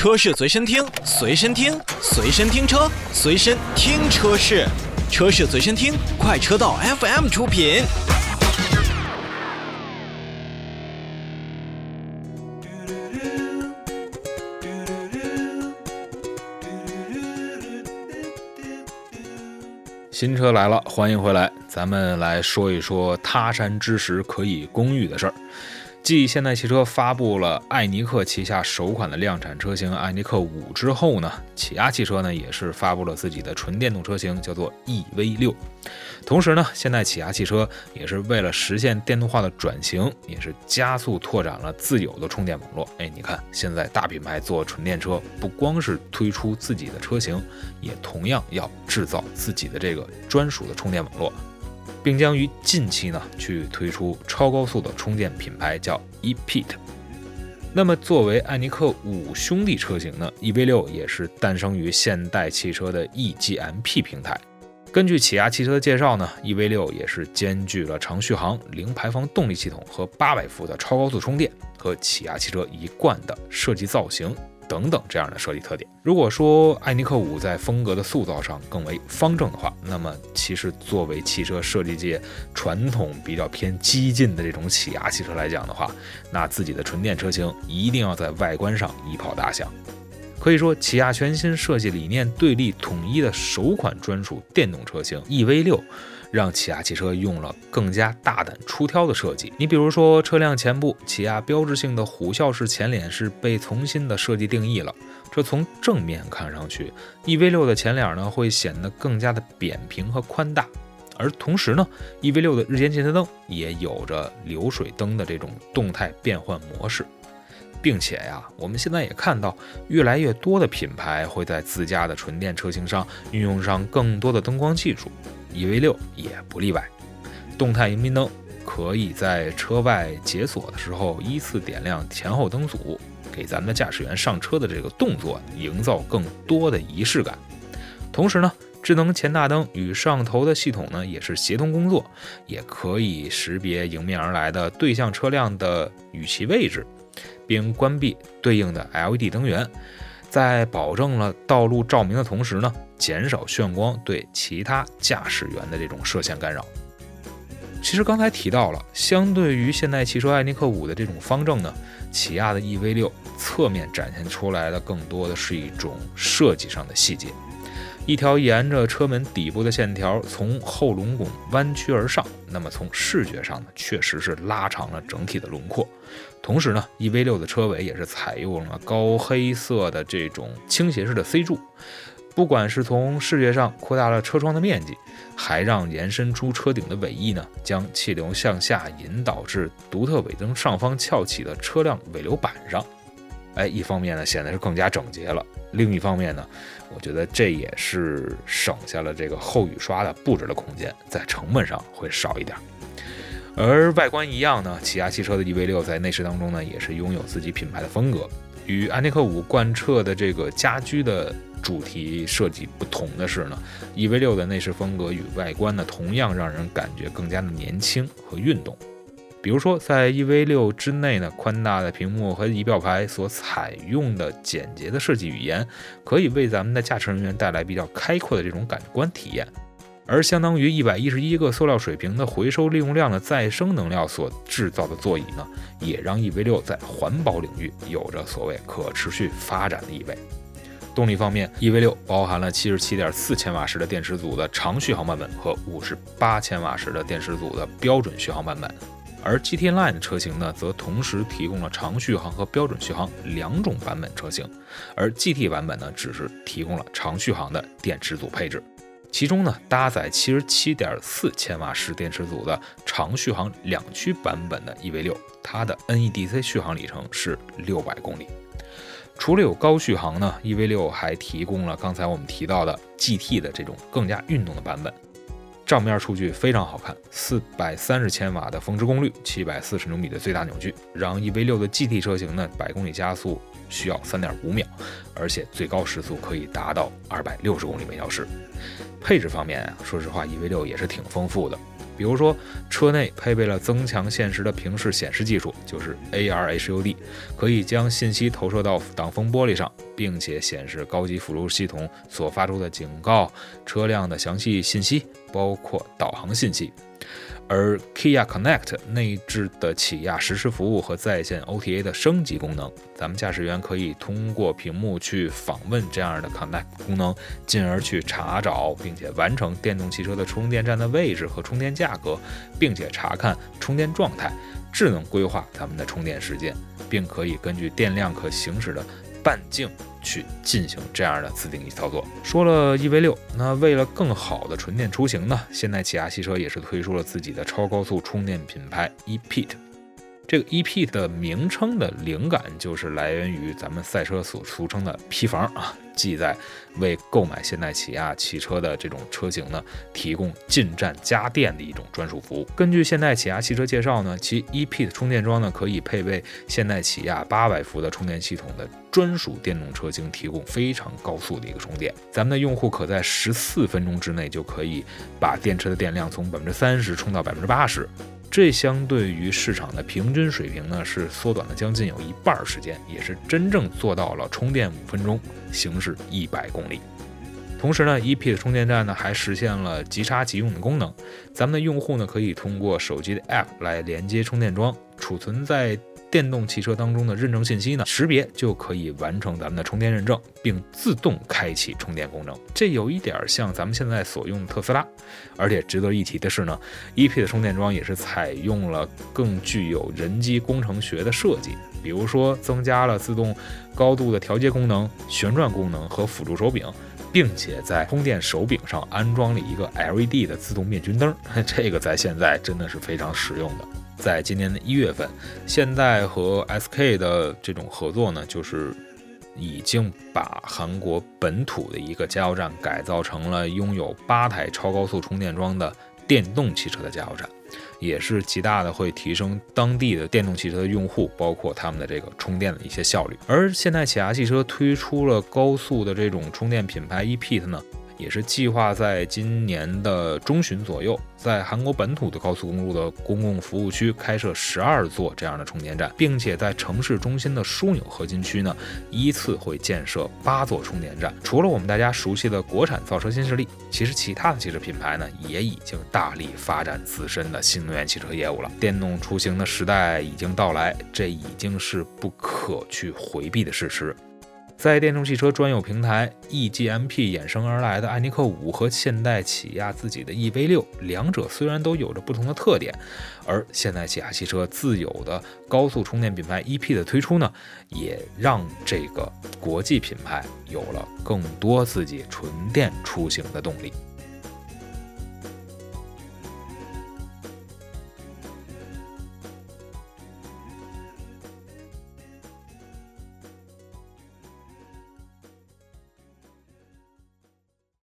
车市随身听，随身听，随身听车，随身听车市，车市随身听，快车道 FM 出品。新车来了，欢迎回来，咱们来说一说他山之石可以攻玉的事儿。继现代汽车发布了艾尼克旗下首款的量产车型艾尼克五之后呢，起亚汽车呢也是发布了自己的纯电动车型，叫做 EV 六。同时呢，现代起亚汽车也是为了实现电动化的转型，也是加速拓展了自有的充电网络。哎，你看现在大品牌做纯电车，不光是推出自己的车型，也同样要制造自己的这个专属的充电网络。并将于近期呢去推出超高速的充电品牌，叫 ePit。那么作为艾尼克五兄弟车型呢，EV 六也是诞生于现代汽车的 eGMP 平台。根据起亚汽车的介绍呢，EV 六也是兼具了长续航、零排放动力系统和八百伏的超高速充电，和起亚汽车一贯的设计造型。等等这样的设计特点。如果说艾尼克五在风格的塑造上更为方正的话，那么其实作为汽车设计界传统比较偏激进的这种起亚汽车来讲的话，那自己的纯电车型一定要在外观上一炮打响。可以说，起亚全新设计理念对立统一的首款专属电动车型 EV 六。让起亚汽车用了更加大胆出挑的设计。你比如说，车辆前部，起亚标志性的虎啸式前脸是被重新的设计定义了。这从正面看上去，EV6 的前脸呢会显得更加的扁平和宽大。而同时呢，EV6 的日间行车灯也有着流水灯的这种动态变换模式，并且呀，我们现在也看到越来越多的品牌会在自家的纯电车型上运用上更多的灯光技术。EV 六也不例外，动态迎宾灯可以在车外解锁的时候依次点亮前后灯组，给咱们的驾驶员上车的这个动作营造更多的仪式感。同时呢，智能前大灯与上头的系统呢也是协同工作，也可以识别迎面而来的对向车辆的与其位置，并关闭对应的 LED 灯源。在保证了道路照明的同时呢，减少眩光对其他驾驶员的这种视线干扰。其实刚才提到了，相对于现代汽车艾尼克五的这种方正呢，起亚的 EV 六侧面展现出来的更多的是一种设计上的细节。一条沿着车门底部的线条从后轮拱弯曲而上，那么从视觉上呢，确实是拉长了整体的轮廓。同时呢，EV 六的车尾也是采用了高黑色的这种倾斜式的 C 柱，不管是从视觉上扩大了车窗的面积，还让延伸出车顶的尾翼呢，将气流向下引导至独特尾灯上方翘起的车辆尾流板上。哎，一方面呢显得是更加整洁了，另一方面呢，我觉得这也是省下了这个后雨刷的布置的空间，在成本上会少一点。而外观一样呢，起亚汽车的 EV6 在内饰当中呢，也是拥有自己品牌的风格。与安尼克五贯彻的这个家居的主题设计不同的是呢，EV6 的内饰风格与外观呢，同样让人感觉更加的年轻和运动。比如说，在 EV 六之内呢，宽大的屏幕和仪表盘所采用的简洁的设计语言，可以为咱们的驾驶人员带来比较开阔的这种感官体验。而相当于一百一十一个塑料水平的回收利用量的再生能量所制造的座椅呢，也让 EV 六在环保领域有着所谓可持续发展的意味。动力方面，EV 六包含了七十七点四千瓦时的电池组的长续航版本和五十八千瓦时的电池组的标准续航版本。而 GT Line 车型呢，则同时提供了长续航和标准续航两种版本车型，而 GT 版本呢，只是提供了长续航的电池组配置。其中呢，搭载七十七点四千瓦时电池组的长续航两驱版本的 EV 六，它的 NEDC 续航里程是六百公里。除了有高续航呢，EV 六还提供了刚才我们提到的 GT 的这种更加运动的版本。账面数据非常好看，四百三十千瓦的峰值功率，七百四十牛米的最大扭矩，让 EV 六的 GT 车型呢，百公里加速需要三点五秒，而且最高时速可以达到二百六十公里每小时。配置方面啊，说实话，EV 六也是挺丰富的，比如说，车内配备了增强现实的平视显示技术，就是 AR HUD，可以将信息投射到挡风玻璃上，并且显示高级辅助系统所发出的警告、车辆的详细信息，包括导航信息。而 Kia Connect 内置的起亚实时服务和在线 OTA 的升级功能，咱们驾驶员可以通过屏幕去访问这样的 Connect 功能，进而去查找并且完成电动汽车的充电站的位置和充电价格，并且查看充电状态，智能规划咱们的充电时间，并可以根据电量可行驶的半径。去进行这样的自定义操作。说了 EV 六，那为了更好的纯电出行呢，现代起亚汽车也是推出了自己的超高速充电品牌 ePit。这个 EP 的名称的灵感就是来源于咱们赛车所俗称的批房啊。即在为购买现代起亚汽车的这种车型呢，提供进站加电的一种专属服务。根据现代起亚汽车介绍呢，其 EP 的充电桩呢可以配备现代起亚八百伏的充电系统的专属电动车型，提供非常高速的一个充电。咱们的用户可在十四分钟之内就可以把电池的电量从百分之三十充到百分之八十。这相对于市场的平均水平呢，是缩短了将近有一半时间，也是真正做到了充电五分钟，行驶一百公里。同时呢，EP 的充电站呢还实现了即插即用的功能，咱们的用户呢可以通过手机的 App 来连接充电桩，储存在。电动汽车当中的认证信息呢，识别就可以完成咱们的充电认证，并自动开启充电功能。这有一点像咱们现在所用的特斯拉。而且值得一提的是呢，EP 的充电桩也是采用了更具有人机工程学的设计，比如说增加了自动高度的调节功能、旋转功能和辅助手柄，并且在充电手柄上安装了一个 LED 的自动灭菌灯。这个在现在真的是非常实用的。在今年的一月份，现代和 SK 的这种合作呢，就是已经把韩国本土的一个加油站改造成了拥有八台超高速充电桩的电动汽车的加油站，也是极大的会提升当地的电动汽车的用户，包括他们的这个充电的一些效率。而现代起亚汽车推出了高速的这种充电品牌 ePit 呢。也是计划在今年的中旬左右，在韩国本土的高速公路的公共服务区开设十二座这样的充电站，并且在城市中心的枢纽核心区呢，依次会建设八座充电站。除了我们大家熟悉的国产造车新势力，其实其他的汽车品牌呢，也已经大力发展自身的新能源汽车业务了。电动出行的时代已经到来，这已经是不可去回避的事实。在电动汽车专有平台 eGMP 衍生而来的艾尼克五和现代起亚自己的 EV 六，两者虽然都有着不同的特点，而现代起亚汽车自有的高速充电品牌 EP 的推出呢，也让这个国际品牌有了更多自己纯电出行的动力。